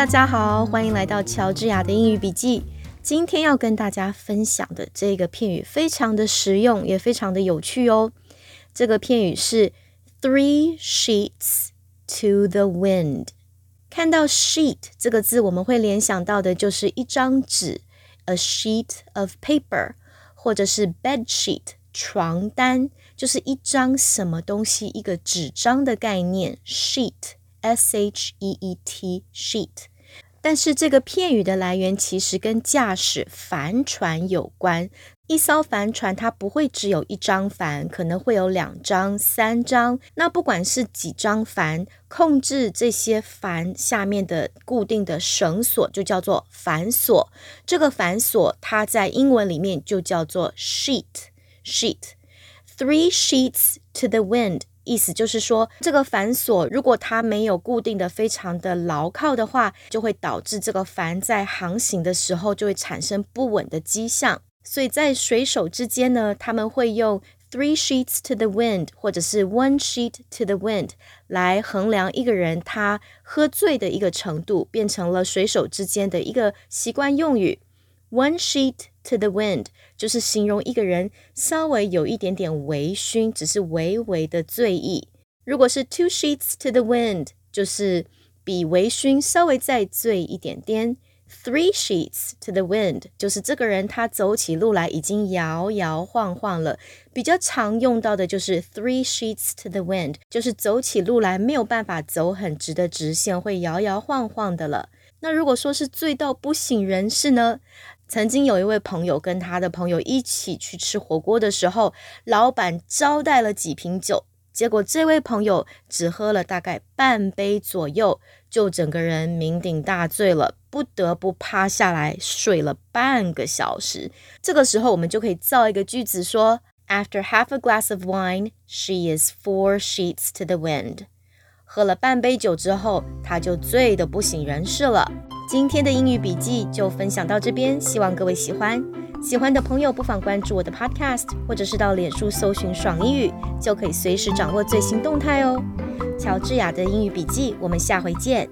大家好，欢迎来到乔治亚的英语笔记。今天要跟大家分享的这个片语非常的实用，也非常的有趣哦。这个片语是 three sheets to the wind。看到 sheet 这个字，我们会联想到的就是一张纸，a sheet of paper，或者是 bed sheet 床单，就是一张什么东西，一个纸张的概念，sheet。S H E E T sheet，但是这个片语的来源其实跟驾驶帆船有关。一艘帆船它不会只有一张帆，可能会有两张、三张。那不管是几张帆，控制这些帆下面的固定的绳索就叫做帆索。这个帆索它在英文里面就叫做 sheet。sheet three sheets to the wind。意思就是说，这个帆索如果它没有固定的非常的牢靠的话，就会导致这个帆在航行的时候就会产生不稳的迹象。所以在水手之间呢，他们会用 three sheets to the wind 或者是 one sheet to the wind 来衡量一个人他喝醉的一个程度，变成了水手之间的一个习惯用语。One sheet to the wind 就是形容一个人稍微有一点点微醺，只是微微的醉意。如果是 two sheets to the wind，就是比微醺稍微再醉一点点。Three sheets to the wind 就是这个人他走起路来已经摇摇晃晃了。比较常用到的就是 three sheets to the wind，就是走起路来没有办法走很直的直线，会摇摇晃晃的了。那如果说是醉到不省人事呢？曾经有一位朋友跟他的朋友一起去吃火锅的时候，老板招待了几瓶酒，结果这位朋友只喝了大概半杯左右，就整个人酩酊大醉了，不得不趴下来睡了半个小时。这个时候，我们就可以造一个句子说：After half a glass of wine, she is four sheets to the wind。喝了半杯酒之后，她就醉得不省人事了。今天的英语笔记就分享到这边，希望各位喜欢。喜欢的朋友不妨关注我的 Podcast，或者是到脸书搜寻“爽英语”，就可以随时掌握最新动态哦。乔治亚的英语笔记，我们下回见。